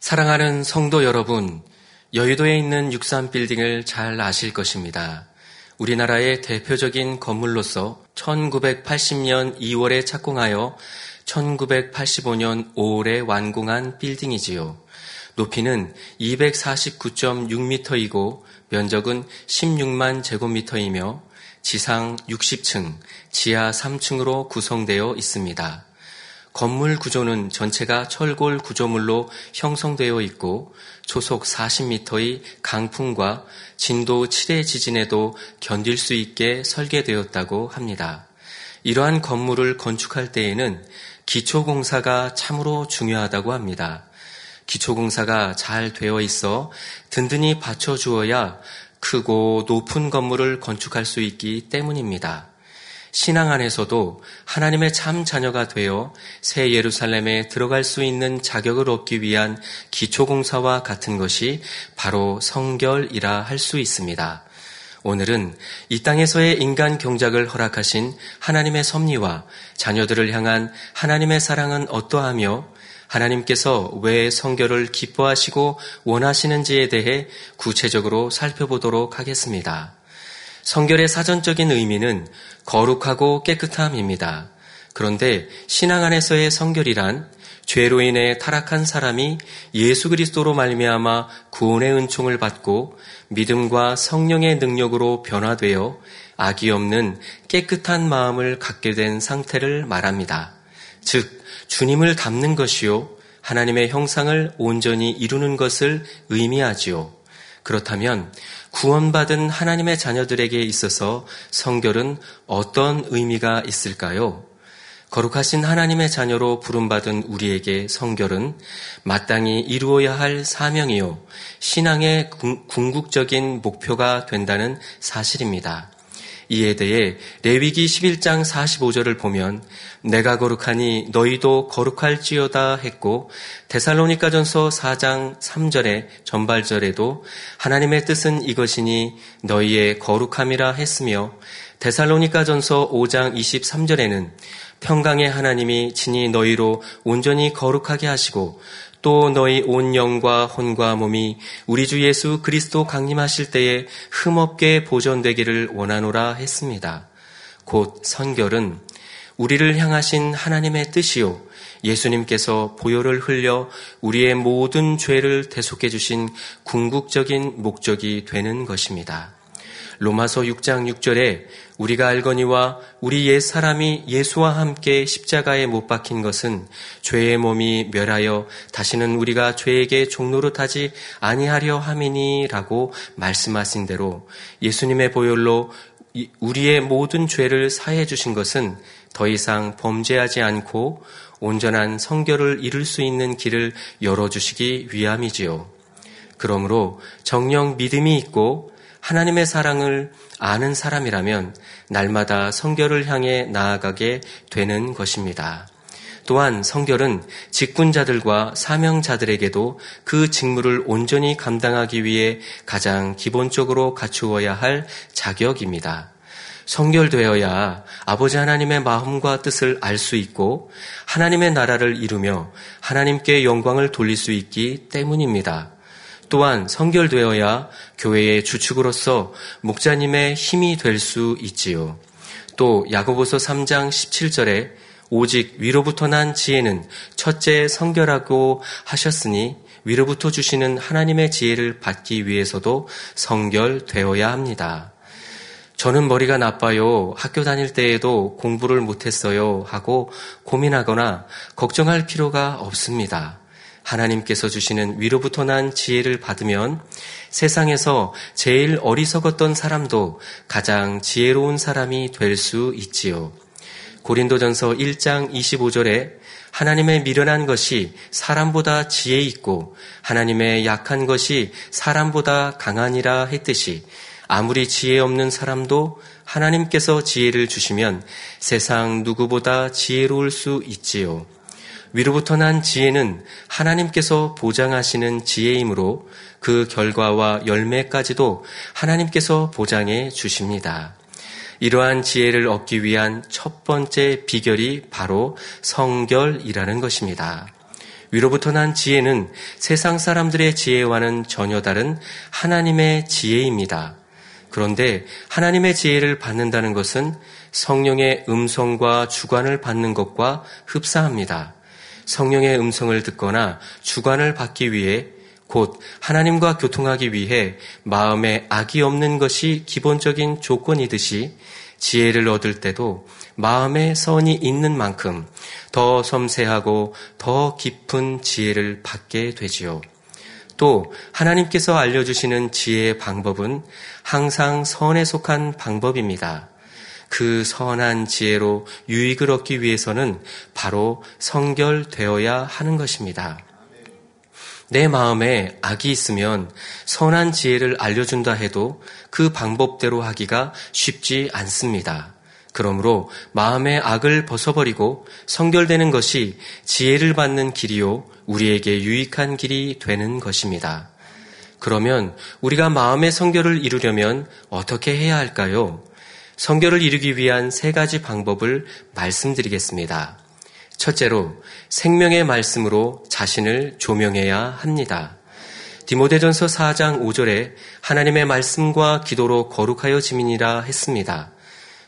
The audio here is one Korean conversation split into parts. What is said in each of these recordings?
사랑하는 성도 여러분, 여의도에 있는 63 빌딩을 잘 아실 것입니다. 우리나라의 대표적인 건물로서 1980년 2월에 착공하여 1985년 5월에 완공한 빌딩이지요. 높이는 249.6m이고 면적은 16만 제곱미터이며 지상 60층, 지하 3층으로 구성되어 있습니다. 건물 구조는 전체가 철골 구조물로 형성되어 있고 초속 40m의 강풍과 진도 7의 지진에도 견딜 수 있게 설계되었다고 합니다. 이러한 건물을 건축할 때에는 기초공사가 참으로 중요하다고 합니다. 기초공사가 잘 되어 있어 든든히 받쳐주어야 크고 높은 건물을 건축할 수 있기 때문입니다. 신앙 안에서도 하나님의 참 자녀가 되어 새 예루살렘에 들어갈 수 있는 자격을 얻기 위한 기초공사와 같은 것이 바로 성결이라 할 수 있습니다. 오늘은 이 땅에서의 인간 경작을 허락하신 하나님의 섭리와 자녀들을 향한 하나님의 사랑은 어떠하며 하나님께서 왜 성결을 기뻐하시고 원하시는지에 대해 구체적으로 살펴보도록 하겠습니다. 성결의 사전적인 의미는 거룩하고 깨끗함입니다. 그런데 신앙 안에서의 성결이란 죄로 인해 타락한 사람이 예수 그리스도로 말미암아 구원의 은총을 받고 믿음과 성령의 능력으로 변화되어 악이 없는 깨끗한 마음을 갖게 된 상태를 말합니다. 즉 주님을 닮는 것이요 하나님의 형상을 온전히 이루는 것을 의미하지요. 그렇다면 구원받은 하나님의 자녀들에게 있어서 성결은 어떤 의미가 있을까요? 거룩하신 하나님의 자녀로 부름받은 우리에게 성결은 마땅히 이루어야 할 사명이요. 신앙의 궁극적인 목표가 된다는 사실입니다. 이에 대해 레위기 11장 45절을 보면 내가 거룩하니 너희도 거룩할지어다 했고 데살로니가전서 4장 3절의 전발절에도 하나님의 뜻은 이것이니 너희의 거룩함이라 했으며 데살로니가전서 5장 23절에는 평강의 하나님이 친히 너희로 온전히 거룩하게 하시고 또 너희 온 영과 혼과 몸이 우리 주 예수 그리스도 강림하실 때에 흠없게 보존되기를 원하노라 했습니다. 곧 선결은 우리를 향하신 하나님의 뜻이요. 예수님께서 보혈을 흘려 우리의 모든 죄를 대속해 주신 궁극적인 목적이 되는 것입니다. 로마서 6장 6절에 우리가 알거니와 우리 옛 사람이 예수와 함께 십자가에 못 박힌 것은 죄의 몸이 멸하여 다시는 우리가 죄에게 종노릇하지 아니하려 함이니라고 말씀하신 대로 예수님의 보혈로 우리의 모든 죄를 사해 주신 것은 더 이상 범죄하지 않고 온전한 성결을 이룰 수 있는 길을 열어주시기 위함이지요. 그러므로 정령 믿음이 있고 하나님의 사랑을 아는 사람이라면 날마다 성결을 향해 나아가게 되는 것입니다. 또한 성결은 직분자들과 사명자들에게도 그 직무를 온전히 감당하기 위해 가장 기본적으로 갖추어야 할 자격입니다. 성결되어야 아버지 하나님의 마음과 뜻을 알 수 있고 하나님의 나라를 이루며 하나님께 영광을 돌릴 수 있기 때문입니다. 또한 성결되어야 교회의 주축으로서 목자님의 힘이 될 수 있지요. 또 야고보서 3장 17절에 오직 위로부터 난 지혜는 첫째 성결하고 하셨으니 위로부터 주시는 하나님의 지혜를 받기 위해서도 성결되어야 합니다. 저는 머리가 나빠요. 학교 다닐 때에도 공부를 못했어요. 하고 고민하거나 걱정할 필요가 없습니다. 하나님께서 주시는 위로부터 난 지혜를 받으면 세상에서 제일 어리석었던 사람도 가장 지혜로운 사람이 될 수 있지요. 고린도전서 1장 25절에 하나님의 미련한 것이 사람보다 지혜 있고 하나님의 약한 것이 사람보다 강하니라 했듯이 아무리 지혜 없는 사람도 하나님께서 지혜를 주시면 세상 누구보다 지혜로울 수 있지요. 위로부터 난 지혜는 하나님께서 보장하시는 지혜이므로 그 결과와 열매까지도 하나님께서 보장해 주십니다. 이러한 지혜를 얻기 위한 첫 번째 비결이 바로 성결이라는 것입니다. 위로부터 난 지혜는 세상 사람들의 지혜와는 전혀 다른 하나님의 지혜입니다. 그런데 하나님의 지혜를 받는다는 것은 성령의 음성과 주관을 받는 것과 흡사합니다. 성령의 음성을 듣거나 주관을 받기 위해 곧 하나님과 교통하기 위해 마음에 악이 없는 것이 기본적인 조건이듯이 지혜를 얻을 때도 마음에 선이 있는 만큼 더 섬세하고 더 깊은 지혜를 받게 되지요. 또 하나님께서 알려주시는 지혜의 방법은 항상 선에 속한 방법입니다. 그 선한 지혜로 유익을 얻기 위해서는 바로 성결되어야 하는 것입니다. 내 마음에 악이 있으면 선한 지혜를 알려준다 해도 그 방법대로 하기가 쉽지 않습니다. 그러므로 마음의 악을 벗어버리고 성결되는 것이 지혜를 받는 길이요, 우리에게 유익한 길이 되는 것입니다. 그러면 우리가 마음의 성결을 이루려면 어떻게 해야 할까요? 성결을 이루기 위한 세 가지 방법을 말씀드리겠습니다. 첫째로 생명의 말씀으로 자신을 조명해야 합니다. 디모데전서 4장 5절에 하나님의 말씀과 기도로 거룩하여 지민이라 했습니다.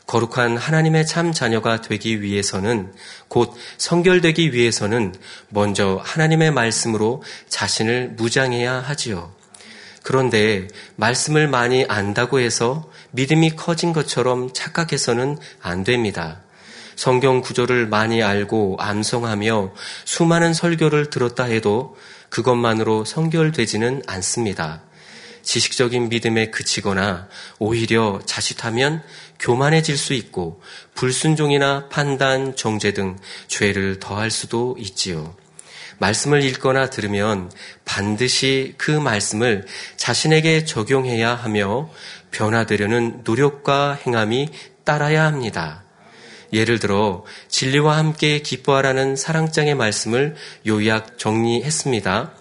거룩한 하나님의 참 자녀가 되기 위해서는 곧 성결되기 위해서는 먼저 하나님의 말씀으로 자신을 무장해야 하지요. 그런데 말씀을 많이 안다고 해서 믿음이 커진 것처럼 착각해서는 안 됩니다. 성경 구조를 많이 알고 암송하며 수많은 설교를 들었다 해도 그것만으로 성결되지는 않습니다. 지식적인 믿음에 그치거나 오히려 자칫하면 교만해질 수 있고 불순종이나 판단, 정죄 등 죄를 더할 수도 있지요. 말씀을 읽거나 들으면 반드시 그 말씀을 자신에게 적용해야 하며 변화되려는 노력과 행함이 따라야 합니다. 예를 들어 진리와 함께 기뻐하라는 사랑장의 말씀을 요약 정리했습니다.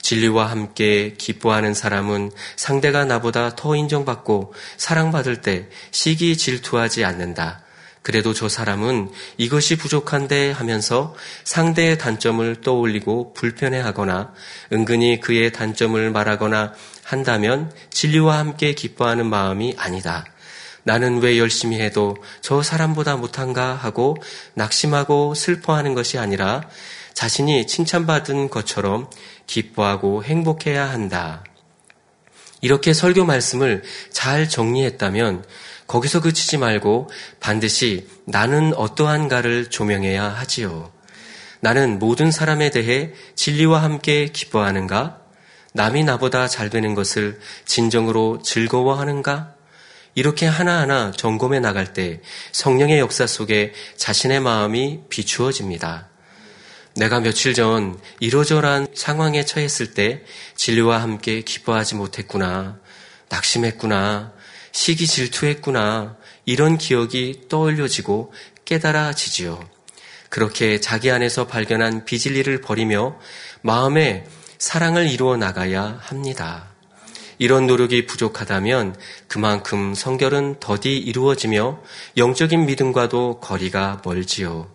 진리와 함께 기뻐하는 사람은 상대가 나보다 더 인정받고 사랑받을 때 시기 질투하지 않는다. 그래도 저 사람은 이것이 부족한데 하면서 상대의 단점을 떠올리고 불편해하거나 은근히 그의 단점을 말하거나 한다면 진리와 함께 기뻐하는 마음이 아니다. 나는 왜 열심히 해도 저 사람보다 못한가 하고 낙심하고 슬퍼하는 것이 아니라 자신이 칭찬받은 것처럼 기뻐하고 행복해야 한다. 이렇게 설교 말씀을 잘 정리했다면 거기서 그치지 말고 반드시 나는 어떠한가를 조명해야 하지요. 나는 모든 사람에 대해 진리와 함께 기뻐하는가? 남이 나보다 잘 되는 것을 진정으로 즐거워하는가? 이렇게 하나하나 점검해 나갈 때 성령의 역사 속에 자신의 마음이 비추어집니다. 내가 며칠 전 이러저러한 상황에 처했을 때 진리와 함께 기뻐하지 못했구나, 낙심했구나, 시기 질투했구나, 이런 기억이 떠올려지고 깨달아지지요. 그렇게 자기 안에서 발견한 비진리를 버리며 마음에 사랑을 이루어 나가야 합니다. 이런 노력이 부족하다면 그만큼 성결은 더디 이루어지며 영적인 믿음과도 거리가 멀지요.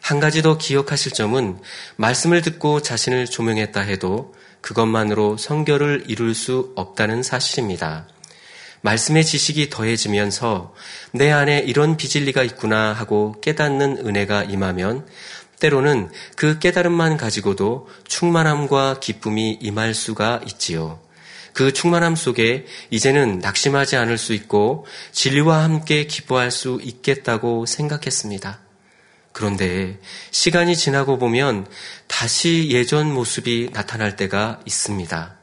한 가지 더 기억하실 점은 말씀을 듣고 자신을 조명했다 해도 그것만으로 성결을 이룰 수 없다는 사실입니다. 말씀의 지식이 더해지면서 내 안에 이런 비진리가 있구나 하고 깨닫는 은혜가 임하면 때로는 그 깨달음만 가지고도 충만함과 기쁨이 임할 수가 있지요. 그 충만함 속에 이제는 낙심하지 않을 수 있고 진리와 함께 기뻐할 수 있겠다고 생각했습니다. 그런데 시간이 지나고 보면 다시 예전 모습이 나타날 때가 있습니다.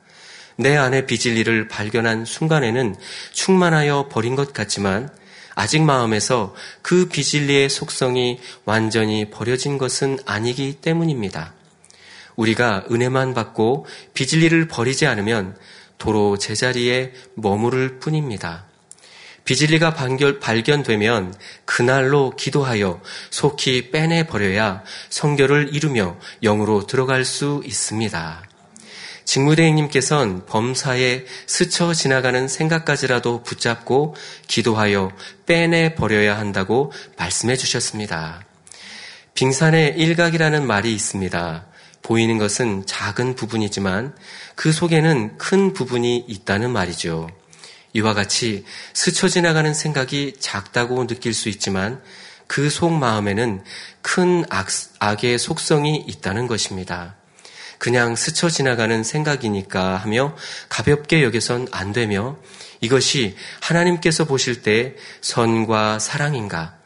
내 안에 비질리를 발견한 순간에는 충만하여 버린 것 같지만 아직 마음에서 그 비질리의 속성이 완전히 버려진 것은 아니기 때문입니다. 우리가 은혜만 받고 비질리를 버리지 않으면 도로 제자리에 머무를 뿐입니다. 비질리가 발견되면 그날로 기도하여 속히 빼내버려야 성결을 이루며 영으로 들어갈 수 있습니다. 직무대행님께서는 범사에 스쳐 지나가는 생각까지라도 붙잡고 기도하여 빼내 버려야 한다고 말씀해 주셨습니다. 빙산의 일각이라는 말이 있습니다. 보이는 것은 작은 부분이지만 그 속에는 큰 부분이 있다는 말이죠. 이와 같이 스쳐 지나가는 생각이 작다고 느낄 수 있지만 그 속마음에는 큰 악, 악의 속성이 있다는 것입니다. 그냥 스쳐 지나가는 생각이니까 하며 가볍게 여겨선 안 되며 이것이 하나님께서 보실 때 선과 사랑인가,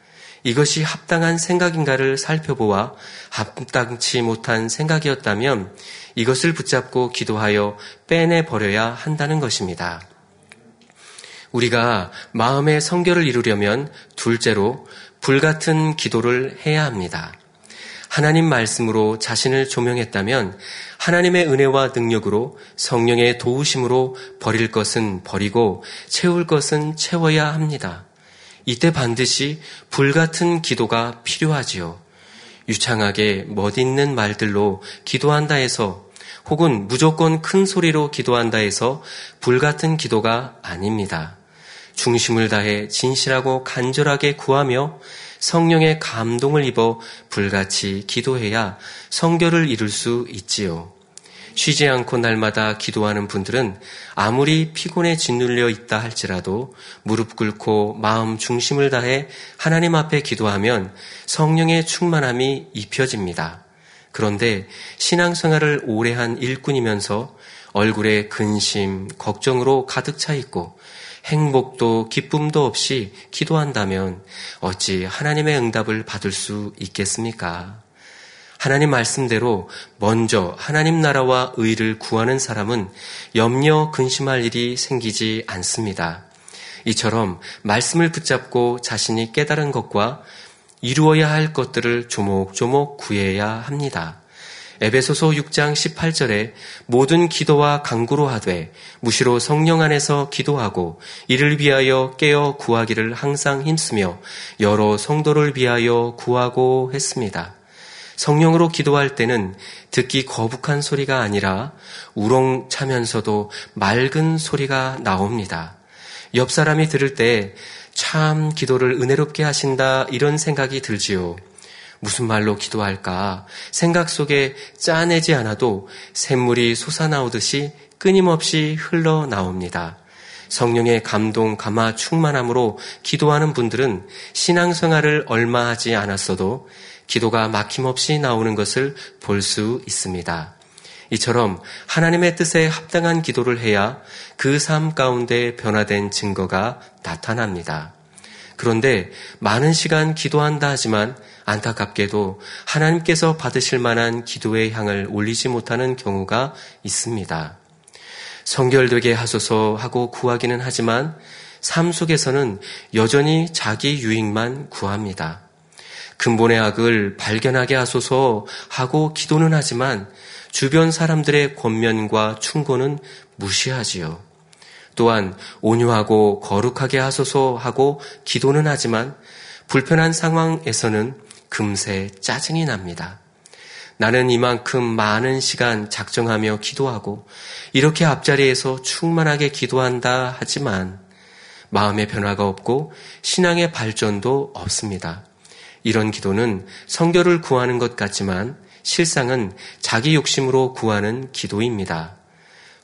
이것이 합당한 생각인가를 살펴보아 합당치 못한 생각이었다면 이것을 붙잡고 기도하여 빼내 버려야 한다는 것입니다. 우리가 마음의 성결을 이루려면 둘째로 불같은 기도를 해야 합니다. 하나님 말씀으로 자신을 조명했다면 하나님의 은혜와 능력으로 성령의 도우심으로 버릴 것은 버리고 채울 것은 채워야 합니다. 이때 반드시 불같은 기도가 필요하지요. 유창하게 멋있는 말들로 기도한다 해서 혹은 무조건 큰 소리로 기도한다 해서 불같은 기도가 아닙니다. 중심을 다해 진실하고 간절하게 구하며 성령의 감동을 입어 불같이 기도해야 성결을 이룰 수 있지요. 쉬지 않고 날마다 기도하는 분들은 아무리 피곤에 짓눌려 있다 할지라도 무릎 꿇고 마음 중심을 다해 하나님 앞에 기도하면 성령의 충만함이 입혀집니다. 그런데 신앙생활을 오래 한 일꾼이면서 얼굴에 근심, 걱정으로 가득 차 있고 행복도 기쁨도 없이 기도한다면 어찌 하나님의 응답을 받을 수 있겠습니까? 하나님 말씀대로 먼저 하나님 나라와 의를 구하는 사람은 염려 근심할 일이 생기지 않습니다. 이처럼 말씀을 붙잡고 자신이 깨달은 것과 이루어야 할 것들을 조목조목 구해야 합니다. 에베소서 6장 18절에 모든 기도와 강구로 하되 무시로 성령 안에서 기도하고 이를 위하여 깨어 구하기를 항상 힘쓰며 여러 성도를 위하여 구하고 했습니다. 성령으로 기도할 때는 듣기 거북한 소리가 아니라 우렁차면서도 맑은 소리가 나옵니다. 옆 사람이 들을 때 참 기도를 은혜롭게 하신다 이런 생각이 들지요. 무슨 말로 기도할까? 생각 속에 짜내지 않아도 샘물이 솟아나오듯이 끊임없이 흘러나옵니다. 성령의 감동, 감화, 충만함으로 기도하는 분들은 신앙생활을 얼마 하지 않았어도 기도가 막힘없이 나오는 것을 볼 수 있습니다. 이처럼 하나님의 뜻에 합당한 기도를 해야 그 삶 가운데 변화된 증거가 나타납니다. 그런데 많은 시간 기도한다 하지만 안타깝게도 하나님께서 받으실 만한 기도의 향을 올리지 못하는 경우가 있습니다. 성결되게 하소서 하고 구하기는 하지만 삶 속에서는 여전히 자기 유익만 구합니다. 근본의 악을 발견하게 하소서 하고 기도는 하지만 주변 사람들의 권면과 충고는 무시하지요. 또한 온유하고 거룩하게 하소서 하고 기도는 하지만 불편한 상황에서는 금세 짜증이 납니다. 나는 이만큼 많은 시간 작정하며 기도하고 이렇게 앞자리에서 충만하게 기도한다 하지만 마음의 변화가 없고 신앙의 발전도 없습니다. 이런 기도는 성결을 구하는 것 같지만 실상은 자기 욕심으로 구하는 기도입니다.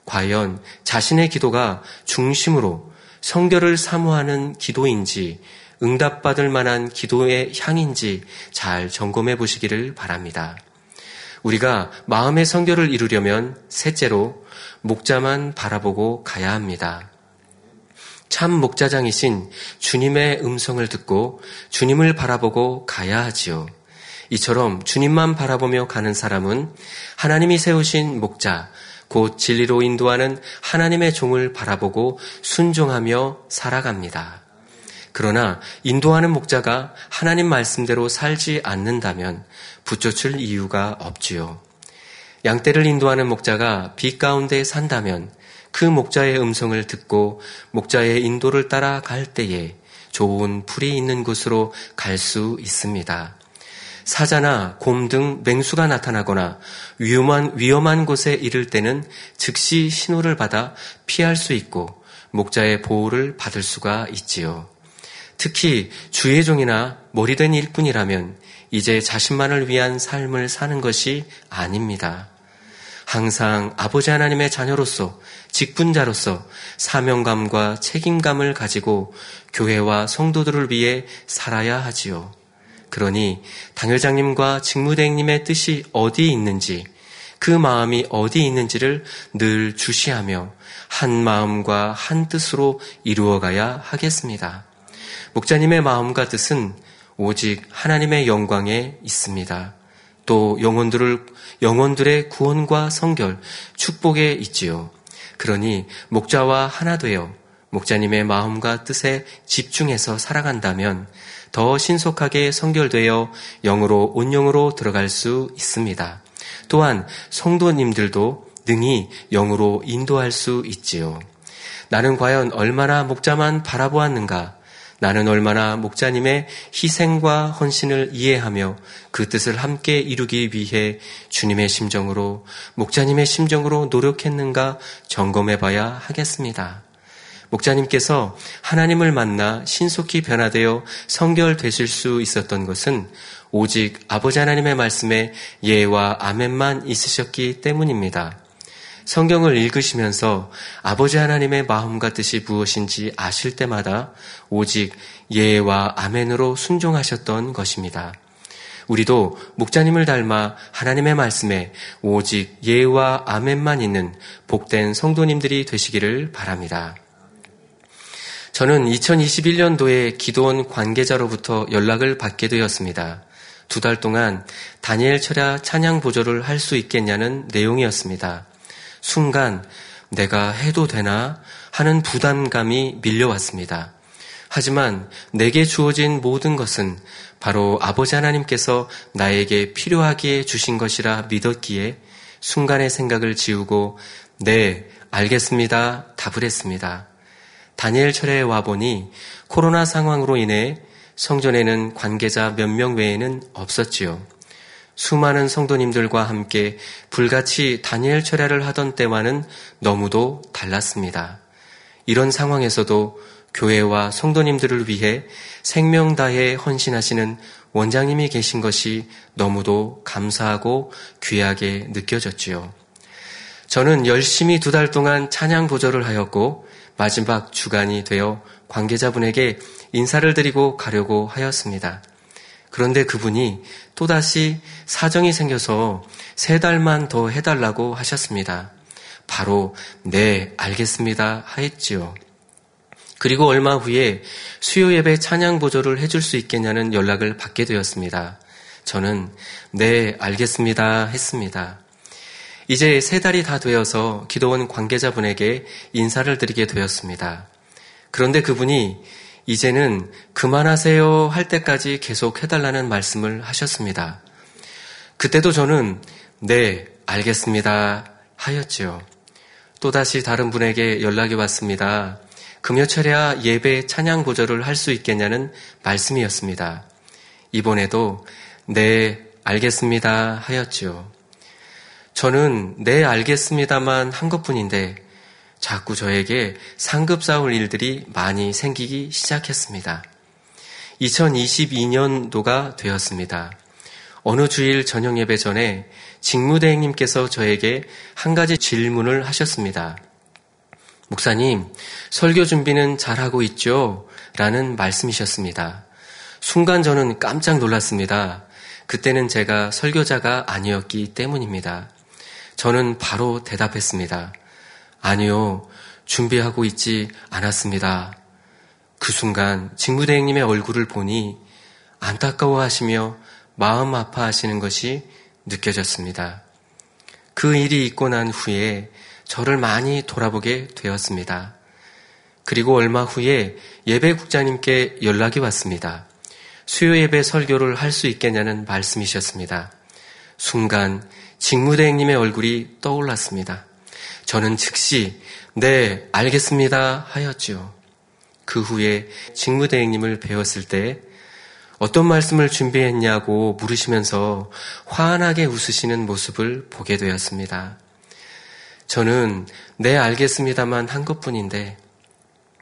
과연 자신의 기도가 중심으로 성결을 사모하는 기도인지 응답받을 만한 기도의 향인지 잘 점검해 보시기를 바랍니다. 우리가 마음의 성결을 이루려면 셋째로 목자만 바라보고 가야 합니다. 참 목자장이신 주님의 음성을 듣고 주님을 바라보고 가야 하지요. 이처럼 주님만 바라보며 가는 사람은 하나님이 세우신 목자, 곧 진리로 인도하는 하나님의 종을 바라보고 순종하며 살아갑니다. 그러나 인도하는 목자가 하나님 말씀대로 살지 않는다면 붙여줄 이유가 없지요. 양떼를 인도하는 목자가 빛 가운데 산다면 그 목자의 음성을 듣고 목자의 인도를 따라 갈 때에 좋은 풀이 있는 곳으로 갈 수 있습니다. 사자나 곰 등 맹수가 나타나거나 위험한, 위험한 곳에 이를 때는 즉시 신호를 받아 피할 수 있고 목자의 보호를 받을 수가 있지요. 특히 주의 종이나 머리된 일꾼이라면 이제 자신만을 위한 삶을 사는 것이 아닙니다. 항상 아버지 하나님의 자녀로서 직분자로서 사명감과 책임감을 가지고 교회와 성도들을 위해 살아야 하지요. 그러니 당회장님과 직무대행님의 뜻이 어디 있는지 그 마음이 어디 있는지를 늘 주시하며 한 마음과 한 뜻으로 이루어가야 하겠습니다. 목자님의 마음과 뜻은 오직 하나님의 영광에 있습니다. 또 영혼들을 영혼들의 구원과 성결, 축복에 있지요. 그러니 목자와 하나 되어 목자님의 마음과 뜻에 집중해서 살아간다면 더 신속하게 성결되어 영으로 온영으로 들어갈 수 있습니다. 또한 성도님들도 능히 영으로 인도할 수 있지요. 나는 과연 얼마나 목자만 바라보았는가? 나는 얼마나 목자님의 희생과 헌신을 이해하며 그 뜻을 함께 이루기 위해 주님의 심정으로, 목자님의 심정으로 노력했는가 점검해 봐야 하겠습니다. 목자님께서 하나님을 만나 신속히 변화되어 성결되실 수 있었던 것은 오직 아버지 하나님의 말씀에 예와 아멘만 있으셨기 때문입니다. 성경을 읽으시면서 아버지 하나님의 마음과 뜻이 무엇인지 아실 때마다 오직 예와 아멘으로 순종하셨던 것입니다. 우리도 목자님을 닮아 하나님의 말씀에 오직 예와 아멘만 있는 복된 성도님들이 되시기를 바랍니다. 저는 2021년도에 기도원 관계자로부터 연락을 받게 되었습니다. 두 달 동안 다니엘 철야 찬양 보조를 할 수 있겠냐는 내용이었습니다. 순간 내가 해도 되나 하는 부담감이 밀려왔습니다. 하지만 내게 주어진 모든 것은 바로 아버지 하나님께서 나에게 필요하기에 주신 것이라 믿었기에 순간의 생각을 지우고 네, 알겠습니다. 답을 했습니다. 다니엘 철에 와보니 코로나 상황으로 인해 성전에는 관계자 몇 명 외에는 없었지요. 수많은 성도님들과 함께 불같이 다니엘 철야를 하던 때와는 너무도 달랐습니다. 이런 상황에서도 교회와 성도님들을 위해 생명 다해 헌신하시는 원장님이 계신 것이 너무도 감사하고 귀하게 느껴졌지요. 저는 열심히 두 달 동안 찬양 보조를 하였고 마지막 주간이 되어 관계자분에게 인사를 드리고 가려고 하였습니다. 그런데 그분이 또다시 사정이 생겨서 세 달만 더 해달라고 하셨습니다. 바로, 네, 알겠습니다. 하였지요. 그리고 얼마 후에 수요 예배 찬양 보조를 해줄 수 있겠냐는 연락을 받게 되었습니다. 저는, 네, 알겠습니다. 했습니다. 이제 세 달이 다 되어서 기도원 관계자분에게 인사를 드리게 되었습니다. 그런데 그분이 이제는 그만하세요 할 때까지 계속 해달라는 말씀을 하셨습니다. 그때도 저는 네, 알겠습니다 하였지요. 또다시 다른 분에게 연락이 왔습니다. 금요철야 예배 찬양 보조를 할수 있겠냐는 말씀이었습니다. 이번에도 네, 알겠습니다 하였지요. 저는 네, 알겠습니다만 한 것뿐인데 자꾸 저에게 상급 쌓을 일들이 많이 생기기 시작했습니다. 2022년도가 되었습니다. 어느 주일 저녁 예배 전에 직무대행님께서 저에게 한 가지 질문을 하셨습니다. 목사님, 설교 준비는 잘하고 있죠? 라는 말씀이셨습니다. 순간 저는 깜짝 놀랐습니다. 그때는 제가 설교자가 아니었기 때문입니다. 저는 바로 대답했습니다. 아니요, 준비하고 있지 않았습니다. 그 순간 직무대행님의 얼굴을 보니 안타까워 하시며 마음 아파하시는 것이 느껴졌습니다. 그 일이 있고 난 후에 저를 많이 돌아보게 되었습니다. 그리고 얼마 후에 예배국장님께 연락이 왔습니다. 수요 예배 설교를 할 수 있겠냐는 말씀이셨습니다. 순간 직무대행님의 얼굴이 떠올랐습니다. 저는 즉시 네, 알겠습니다 하였지요. 그 후에 직무대행님을 배웠을 때 어떤 말씀을 준비했냐고 물으시면서 환하게 웃으시는 모습을 보게 되었습니다. 저는 네, 알겠습니다만 한 것뿐인데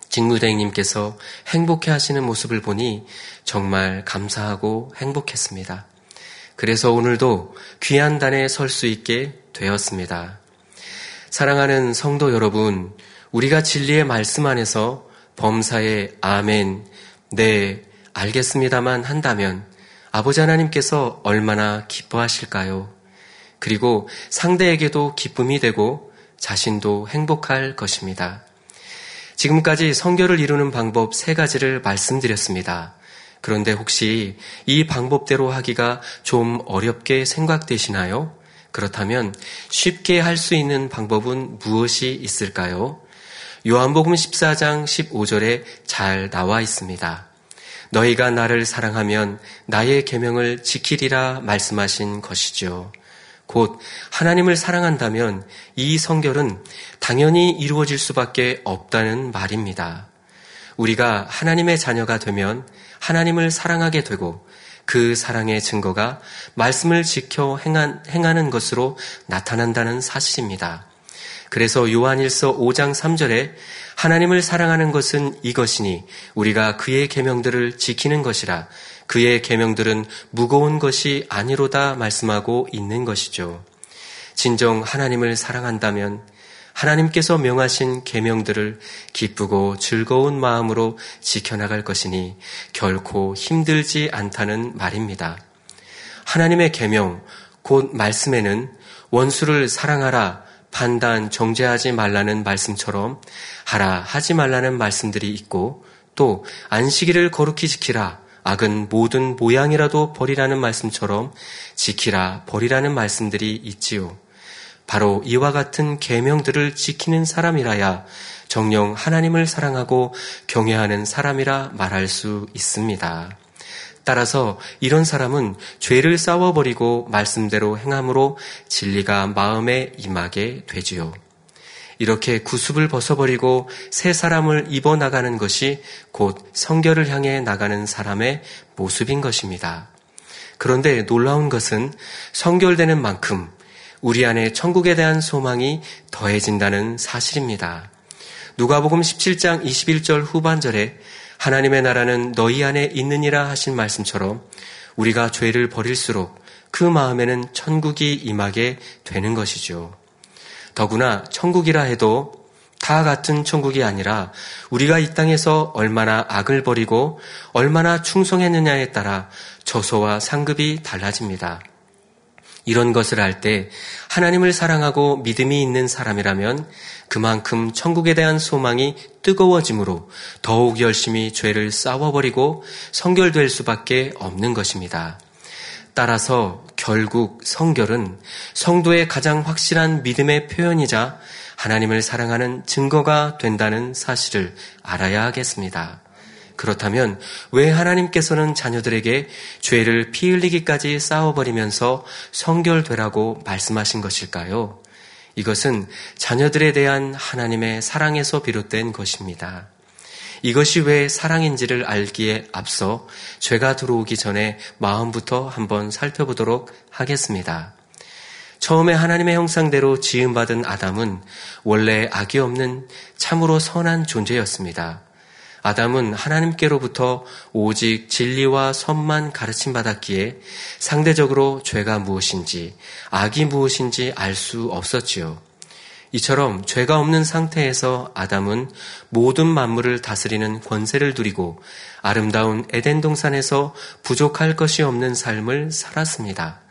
직무대행님께서 행복해 하시는 모습을 보니 정말 감사하고 행복했습니다. 그래서 오늘도 귀한 단에 설 수 있게 되었습니다. 사랑하는 성도 여러분, 우리가 진리의 말씀 안에서 범사에 아멘, 네, 알겠습니다만 한다면 아버지 하나님께서 얼마나 기뻐하실까요? 그리고 상대에게도 기쁨이 되고 자신도 행복할 것입니다. 지금까지 성결을 이루는 방법 세 가지를 말씀드렸습니다. 그런데 혹시 이 방법대로 하기가 좀 어렵게 생각되시나요? 그렇다면 쉽게 할 수 있는 방법은 무엇이 있을까요? 요한복음 14장 15절에 잘 나와 있습니다. 너희가 나를 사랑하면 나의 계명을 지키리라 말씀하신 것이죠. 곧 하나님을 사랑한다면 이 성결은 당연히 이루어질 수밖에 없다는 말입니다. 우리가 하나님의 자녀가 되면 하나님을 사랑하게 되고 그 사랑의 증거가 말씀을 지켜 행하는 것으로 나타난다는 사실입니다. 그래서 요한일서 5장 3절에 하나님을 사랑하는 것은 이것이니 우리가 그의 계명들을 지키는 것이라 그의 계명들은 무거운 것이 아니로다 말씀하고 있는 것이죠. 진정 하나님을 사랑한다면 하나님께서 명하신 계명들을 기쁘고 즐거운 마음으로 지켜나갈 것이니 결코 힘들지 않다는 말입니다. 하나님의 계명 곧 말씀에는 원수를 사랑하라 판단 정죄하지 말라는 말씀처럼 하라 하지 말라는 말씀들이 있고 또 안식일을 거룩히 지키라 악은 모든 모양이라도 버리라는 말씀처럼 지키라 버리라는 말씀들이 있지요. 바로 이와 같은 계명들을 지키는 사람이라야 정령 하나님을 사랑하고 경외하는 사람이라 말할 수 있습니다. 따라서 이런 사람은 죄를 싸워버리고 말씀대로 행함으로 진리가 마음에 임하게 되지요. 이렇게 구습을 벗어버리고 새 사람을 입어 나가는 것이 곧 성결을 향해 나가는 사람의 모습인 것입니다. 그런데 놀라운 것은 성결되는 만큼 우리 안에 천국에 대한 소망이 더해진다는 사실입니다. 누가복음 17장 21절 후반절에 하나님의 나라는 너희 안에 있느니라 하신 말씀처럼 우리가 죄를 버릴수록 그 마음에는 천국이 임하게 되는 것이죠. 더구나 천국이라 해도 다 같은 천국이 아니라 우리가 이 땅에서 얼마나 악을 버리고 얼마나 충성했느냐에 따라 저소와 상급이 달라집니다. 이런 것을 알 때 하나님을 사랑하고 믿음이 있는 사람이라면 그만큼 천국에 대한 소망이 뜨거워지므로 더욱 열심히 죄를 싸워버리고 성결될 수밖에 없는 것입니다. 따라서 결국 성결은 성도의 가장 확실한 믿음의 표현이자 하나님을 사랑하는 증거가 된다는 사실을 알아야 하겠습니다. 그렇다면 왜 하나님께서는 자녀들에게 죄를 피 흘리기까지 싸워버리면서 성결되라고 말씀하신 것일까요? 이것은 자녀들에 대한 하나님의 사랑에서 비롯된 것입니다. 이것이 왜 사랑인지를 알기에 앞서 죄가 들어오기 전에 마음부터 한번 살펴보도록 하겠습니다. 처음에 하나님의 형상대로 지음받은 아담은 원래 악이 없는 참으로 선한 존재였습니다. 아담은 하나님께로부터 오직 진리와 선만 가르침 받았기에 상대적으로 죄가 무엇인지 악이 무엇인지 알 수 없었지요. 이처럼 죄가 없는 상태에서 아담은 모든 만물을 다스리는 권세를 누리고 아름다운 에덴 동산에서 부족할 것이 없는 삶을 살았습니다.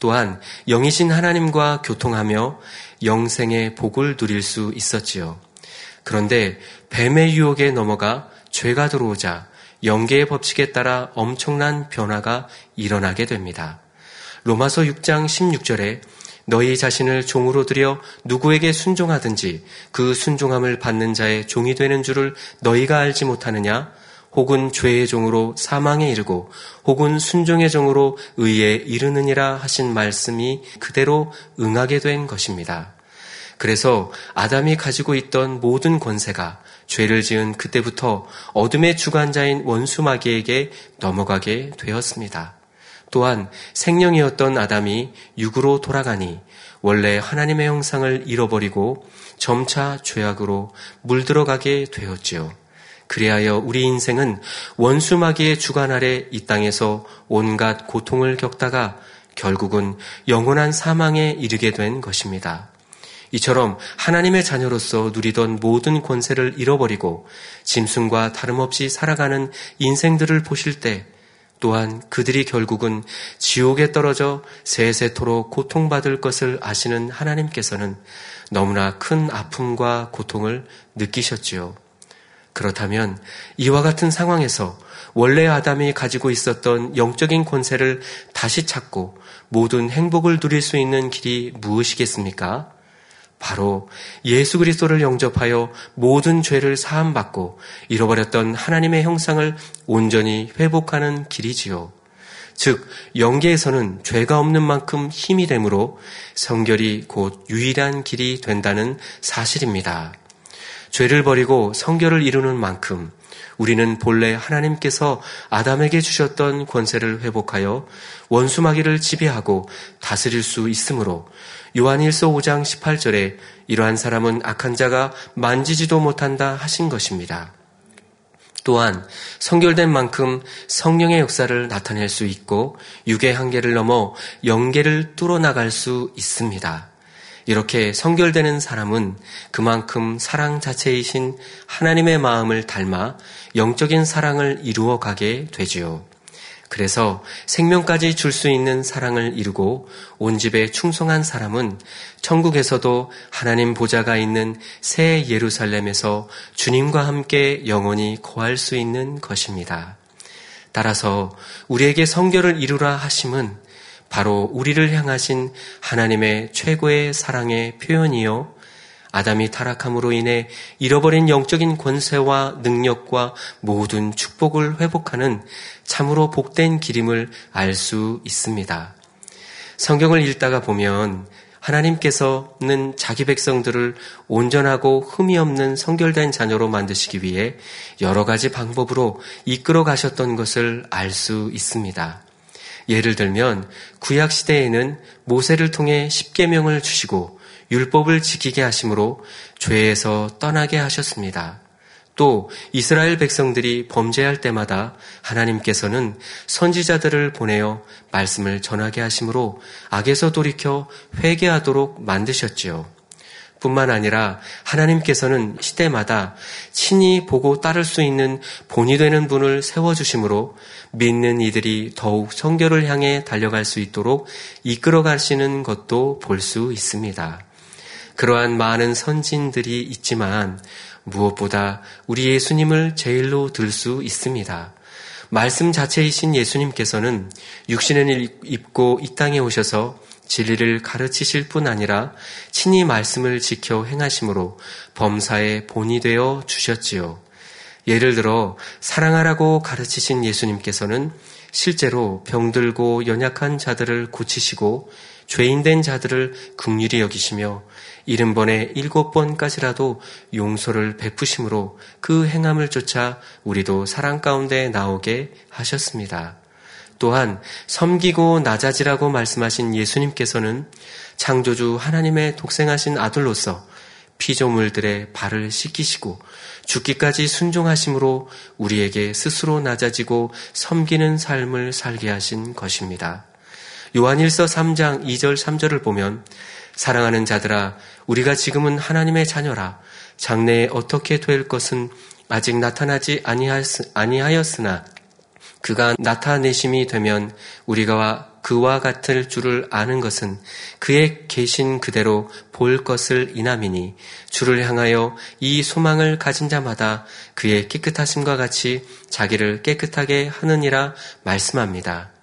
또한 영이신 하나님과 교통하며 영생의 복을 누릴 수 있었지요. 그런데 뱀의 유혹에 넘어가 죄가 들어오자 영계의 법칙에 따라 엄청난 변화가 일어나게 됩니다. 로마서 6장 16절에 너희 자신을 종으로 들여 누구에게 순종하든지 그 순종함을 받는 자의 종이 되는 줄을 너희가 알지 못하느냐? 혹은 죄의 종으로 사망에 이르고 혹은 순종의 종으로 의에 이르느니라 하신 말씀이 그대로 응하게 된 것입니다. 그래서 아담이 가지고 있던 모든 권세가 죄를 지은 그때부터 어둠의 주관자인 원수 마귀에게 넘어가게 되었습니다. 또한 생명이었던 아담이 육으로 돌아가니 원래 하나님의 형상을 잃어버리고 점차 죄악으로 물들어가게 되었지요. 그리하여 우리 인생은 원수 마귀의 주관 아래 이 땅에서 온갖 고통을 겪다가 결국은 영원한 사망에 이르게 된 것입니다. 이처럼 하나님의 자녀로서 누리던 모든 권세를 잃어버리고 짐승과 다름없이 살아가는 인생들을 보실 때 또한 그들이 결국은 지옥에 떨어져 세세토록 고통받을 것을 아시는 하나님께서는 너무나 큰 아픔과 고통을 느끼셨지요. 그렇다면 이와 같은 상황에서 원래 아담이 가지고 있었던 영적인 권세를 다시 찾고 모든 행복을 누릴 수 있는 길이 무엇이겠습니까? 바로 예수 그리스도를 영접하여 모든 죄를 사함받고 잃어버렸던 하나님의 형상을 온전히 회복하는 길이지요. 즉 영계에서는 죄가 없는 만큼 힘이 되므로 성결이 곧 유일한 길이 된다는 사실입니다. 죄를 버리고 성결을 이루는 만큼 우리는 본래 하나님께서 아담에게 주셨던 권세를 회복하여 원수마귀를 지배하고 다스릴 수 있으므로 요한일서 5장 18절에 이러한 사람은 악한 자가 만지지도 못한다 하신 것입니다. 또한 성결된 만큼 성령의 역사를 나타낼 수 있고 육의 한계를 넘어 영계를 뚫어나갈 수 있습니다. 이렇게 성결되는 사람은 그만큼 사랑 자체이신 하나님의 마음을 닮아 영적인 사랑을 이루어 가게 되지요. 그래서 생명까지 줄 수 있는 사랑을 이루고 온 집에 충성한 사람은 천국에서도 하나님 보좌가 있는 새 예루살렘에서 주님과 함께 영원히 거할 수 있는 것입니다. 따라서 우리에게 성결을 이루라 하심은 바로 우리를 향하신 하나님의 최고의 사랑의 표현이요. 아담이 타락함으로 인해 잃어버린 영적인 권세와 능력과 모든 축복을 회복하는 참으로 복된 기림을 알 수 있습니다. 성경을 읽다가 보면 하나님께서는 자기 백성들을 온전하고 흠이 없는 성결된 자녀로 만드시기 위해 여러 가지 방법으로 이끌어 가셨던 것을 알 수 있습니다. 예를 들면 구약 시대에는 모세를 통해 십계명을 주시고 율법을 지키게 하심으로 죄에서 떠나게 하셨습니다. 또 이스라엘 백성들이 범죄할 때마다 하나님께서는 선지자들을 보내어 말씀을 전하게 하심으로 악에서 돌이켜 회개하도록 만드셨지요. 뿐만 아니라 하나님께서는 시대마다 친히 보고 따를 수 있는 본이 되는 분을 세워주심으로 믿는 이들이 더욱 성결을 향해 달려갈 수 있도록 이끌어 가시는 것도 볼 수 있습니다. 그러한 많은 선진들이 있지만 무엇보다 우리 예수님을 제일로 들 수 있습니다. 말씀 자체이신 예수님께서는 육신을 입고 이 땅에 오셔서 진리를 가르치실 뿐 아니라 친히 말씀을 지켜 행하심으로 범사의 본이 되어 주셨지요. 예를 들어 사랑하라고 가르치신 예수님께서는 실제로 병들고 연약한 자들을 고치시고 죄인된 자들을 극률히 여기시며 일흔 번에 일곱 번까지라도 용서를 베푸심으로 그 행함을 쫓아 우리도 사랑 가운데 나오게 하셨습니다. 또한 섬기고 낮아지라고 말씀하신 예수님께서는 창조주 하나님의 독생하신 아들로서 피조물들의 발을 씻기시고 죽기까지 순종하심으로 우리에게 스스로 낮아지고 섬기는 삶을 살게 하신 것입니다. 요한일서 3장 2절 3절을 보면 사랑하는 자들아 우리가 지금은 하나님의 자녀라 장래에 어떻게 될 것은 아직 나타나지 아니하였으나 그가 나타내심이 되면 우리가 그와 같을 줄을 아는 것은 그의 계신 그대로 볼 것을 이남이니 주를 향하여 이 소망을 가진 자마다 그의 깨끗하심과 같이 자기를 깨끗하게 하느니라 말씀합니다.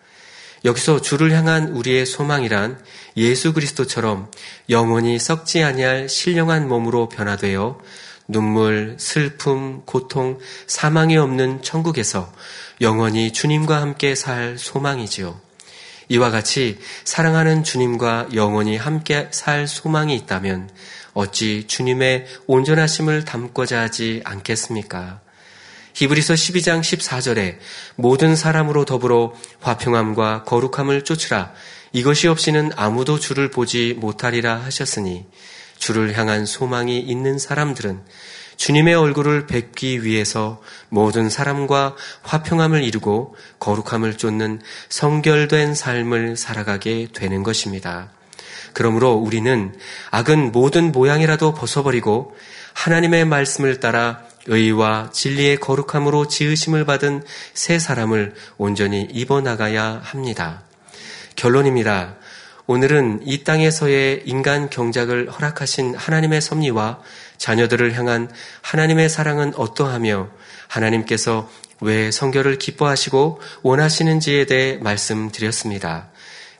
여기서 주를 향한 우리의 소망이란 예수 그리스도처럼 영원히 썩지 아니할 신령한 몸으로 변화되어 눈물, 슬픔, 고통, 사망이 없는 천국에서 영원히 주님과 함께 살 소망이지요. 이와 같이 사랑하는 주님과 영원히 함께 살 소망이 있다면 어찌 주님의 온전하심을 담고자 하지 않겠습니까? 히브리서 12장 14절에 모든 사람으로 더불어 화평함과 거룩함을 쫓으라 이것이 없이는 아무도 주를 보지 못하리라 하셨으니 주를 향한 소망이 있는 사람들은 주님의 얼굴을 뵙기 위해서 모든 사람과 화평함을 이루고 거룩함을 쫓는 성결된 삶을 살아가게 되는 것입니다. 그러므로 우리는 악은 모든 모양이라도 벗어버리고 하나님의 말씀을 따라 의와 진리의 거룩함으로 지으심을 받은 새 사람을 온전히 입어나가야 합니다. 결론입니다. 오늘은 이 땅에서의 인간 경작을 허락하신 하나님의 섭리와 자녀들을 향한 하나님의 사랑은 어떠하며 하나님께서 왜 성결을 기뻐하시고 원하시는지에 대해 말씀드렸습니다.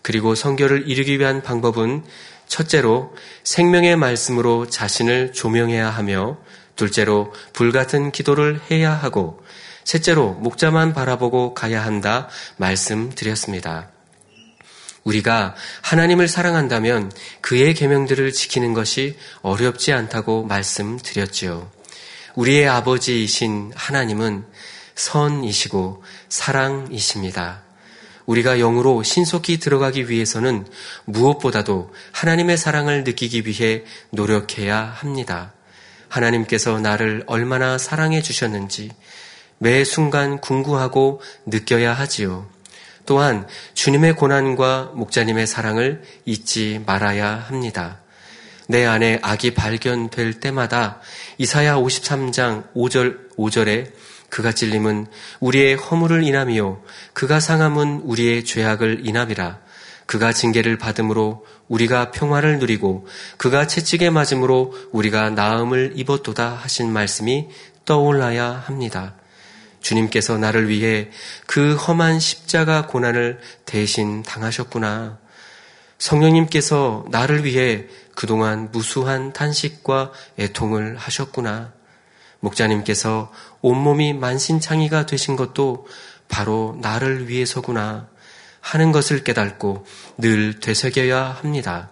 그리고 성결을 이루기 위한 방법은 첫째로 생명의 말씀으로 자신을 조명해야 하며 둘째로 불같은 기도를 해야 하고 셋째로 목자만 바라보고 가야 한다 말씀드렸습니다. 우리가 하나님을 사랑한다면 그의 계명들을 지키는 것이 어렵지 않다고 말씀드렸지요. 우리의 아버지이신 하나님은 선이시고 사랑이십니다. 우리가 영으로 신속히 들어가기 위해서는 무엇보다도 하나님의 사랑을 느끼기 위해 노력해야 합니다. 하나님께서 나를 얼마나 사랑해 주셨는지 매 순간 궁구하고 느껴야 하지요. 또한 주님의 고난과 목자님의 사랑을 잊지 말아야 합니다. 내 안에 악이 발견될 때마다 이사야 53장 5절 5절에 그가 찔림은 우리의 허물을 인함이요 그가 상함은 우리의 죄악을 인함이라 그가 징계를 받음으로 우리가 평화를 누리고 그가 채찍에 맞음으로 우리가 나음을 입었도다 하신 말씀이 떠올라야 합니다. 주님께서 나를 위해 그 험한 십자가 고난을 대신 당하셨구나. 성령님께서 나를 위해 그동안 무수한 탄식과 애통을 하셨구나. 목자님께서 온몸이 만신창이가 되신 것도 바로 나를 위해서구나 하는 것을 깨닫고 늘 되새겨야 합니다.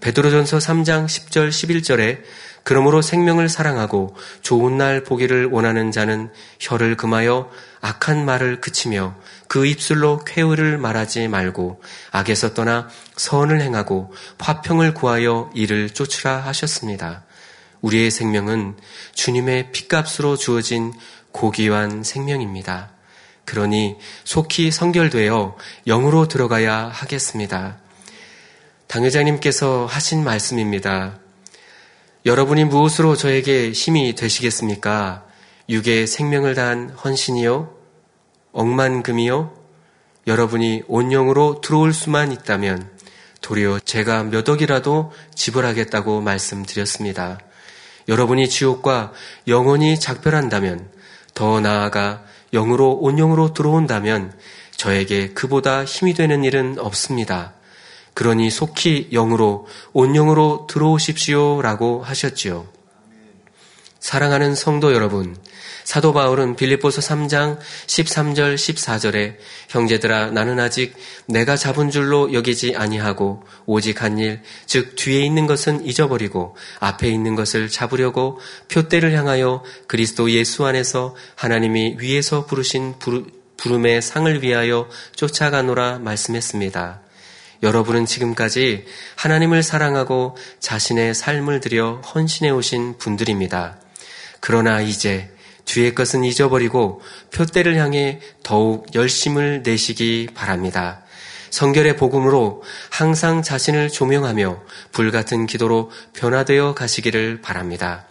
베드로전서 3장 10절 11절에 그러므로 생명을 사랑하고 좋은 날 보기를 원하는 자는 혀를 금하여 악한 말을 그치며 그 입술로 쾌의를 말하지 말고 악에서 떠나 선을 행하고 화평을 구하여 이를 쫓으라 하셨습니다. 우리의 생명은 주님의 피값으로 주어진 고귀한 생명입니다. 그러니 속히 성결되어 영으로 들어가야 하겠습니다. 당회장님께서 하신 말씀입니다. 여러분이 무엇으로 저에게 힘이 되시겠습니까? 육의 생명을 다한 헌신이요? 억만금이요? 여러분이 온영으로 들어올 수만 있다면 도리어 제가 몇 억이라도 지불하겠다고 말씀드렸습니다. 여러분이 지옥과 영원히 작별한다면 더 나아가 영으로 온영으로 들어온다면 저에게 그보다 힘이 되는 일은 없습니다. 그러니 속히 영으로 온영으로 들어오십시오라고 하셨지요. 사랑하는 성도 여러분, 사도 바울은 빌립보서 3장 13절 14절에 형제들아 나는 아직 내가 잡은 줄로 여기지 아니하고 오직 한 일 즉 뒤에 있는 것은 잊어버리고 앞에 있는 것을 잡으려고 표대를 향하여 그리스도 예수 안에서 하나님이 위에서 부르신 부름의 상을 위하여 쫓아가노라 말씀했습니다. 여러분은 지금까지 하나님을 사랑하고 자신의 삶을 들여 헌신해 오신 분들입니다. 그러나 이제 뒤의 것은 잊어버리고 표대를 향해 더욱 열심을 내시기 바랍니다. 성결의 복음으로 항상 자신을 조명하며 불같은 기도로 변화되어 가시기를 바랍니다.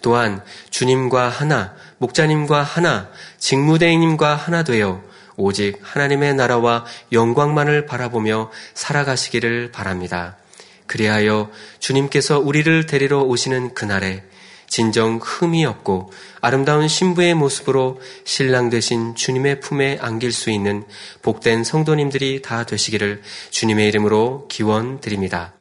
또한 주님과 하나, 목자님과 하나, 직무대행님과 하나 되어 오직 하나님의 나라와 영광만을 바라보며 살아가시기를 바랍니다. 그리하여 주님께서 우리를 데리러 오시는 그날에 진정 흠이 없고 아름다운 신부의 모습으로 신랑 되신 주님의 품에 안길 수 있는 복된 성도님들이 다 되시기를 주님의 이름으로 기원 드립니다.